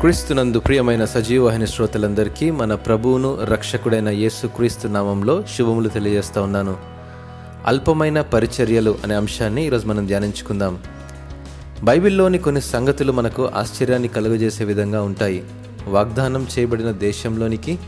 క్రీస్తునందు ప్రియమైన సజీవవాహిని శ్రోతలందరికీ మన ప్రభువును రక్షకుడైన యేసు క్రీస్తు నామంలో శుభములు తెలియజేస్తా ఉన్నాను. అల్పమైన పరిచర్యలు అనే అంశాన్ని ఈరోజు మనం ధ్యానించుకుందాం. బైబిల్లోని కొన్ని సంగతులు మనకు ఆశ్చర్యాన్ని కలుగజేసే విధంగా ఉంటాయి. వాగ్దానం చేయబడిన దేశంలోనికి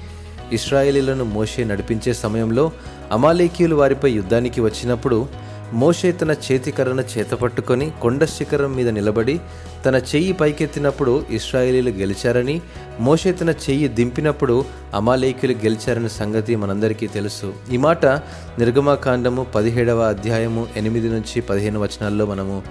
ఇస్రాయేలీలను మోషే నడిపించే సమయంలో అమాలేకీయులు వారిపై యుద్ధానికి వచ్చినప్పుడు మోషే తన చేతికర్రను చేతపట్టుకొని కొండ శిఖరం మీద నిలబడి తన చెయ్యి పైకెత్తినప్పుడు ఇస్రాయేలీలు గెలిచారని మోషే తన చెయ్యి దింపినప్పుడు అమాలేకులు గెలిచారని సంగతి మనందరికీ తెలుసు. ఈ మాట నిర్గమాకాండము పదిహేడవ అధ్యాయము ఎనిమిది నుంచి పదిహేను వచనాల్లో మనము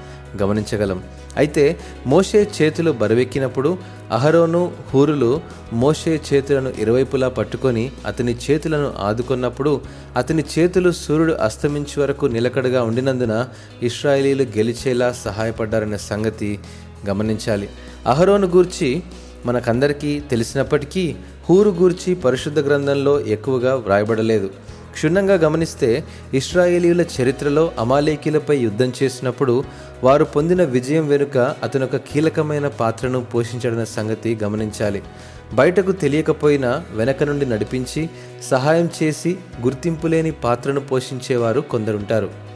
గమనించగలం. అయితే మోషే చేతులు బరువెక్కినప్పుడు అహరోను హూరులు మోషే చేతులను ఇరువైపులా పట్టుకొని అతని చేతులను ఆదుకున్నప్పుడు అతని చేతులు సూర్యుడు అస్తమించే వరకు నిలకడగా ఉండినందున ఇస్రాయేలీలు గెలిచేలా సహాయపడ్డారనే సంగతి గమనించాలి. అహరోను గూర్చి మనకందరికీ తెలిసినప్పటికీ హూరు గూర్చి పరిశుద్ధ గ్రంథంలో ఎక్కువగా వ్రాయబడలేదు. క్షుణ్ణంగా గమనిస్తే ఇస్రాయేలీల చరిత్రలో అమాలేకీలపై యుద్ధం చేసినప్పుడు వారు పొందిన విజయం వెనుక అతను ఒక కీలకమైన పాత్రను పోషించడన్న సంగతి గమనించాలి. బయటకు తెలియకపోయినా వెనక నుండి నడిపించి సహాయం చేసి గుర్తింపు లేని పాత్రను పోషించేవారు కొందరుంటారు.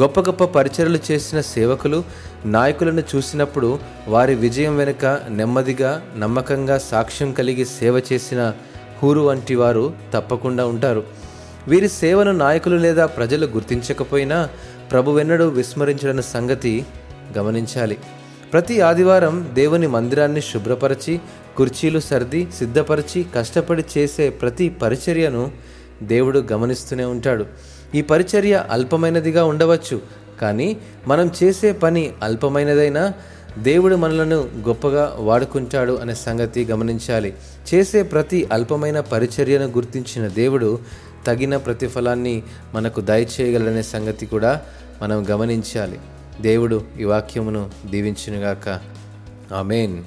గొప్ప గొప్ప పరిచయలు చేసిన సేవకులు నాయకులను చూసినప్పుడు వారి విజయం వెనుక నెమ్మదిగా నమ్మకంగా సాక్ష్యం కలిగి సేవ చేసిన హూరు వంటి వారు తప్పకుండా ఉంటారు. వీరి సేవను నాయకులు లేదా ప్రజలు గుర్తించకపోయినా ప్రభువెన్నడూ విస్మరించడం సంగతి గమనించాలి. ప్రతి ఆదివారం దేవుని మందిరాన్ని శుభ్రపరచి కుర్చీలు సర్ది సిద్ధపరిచి కష్టపడి చేసే ప్రతి పరిచర్యను దేవుడు గమనిస్తూనే ఉంటాడు. ఈ పరిచర్య అల్పమైనదిగా ఉండవచ్చు కానీ మనం చేసే పని అల్పమైనదైనా దేవుడు మనలను గొప్పగా వాడుకుంటాడు అనే సంగతి గమనించాలి. చేసే ప్రతి అల్పమైన పరిచర్యను గుర్తించిన దేవుడు తగిన ప్రతిఫలాన్ని మనకు దయచేయగలడనే సంగతి కూడా మనం గమనించాలి. దేవుడు ఈ వాక్యమును దీవించునుగాక. ఆమెన్.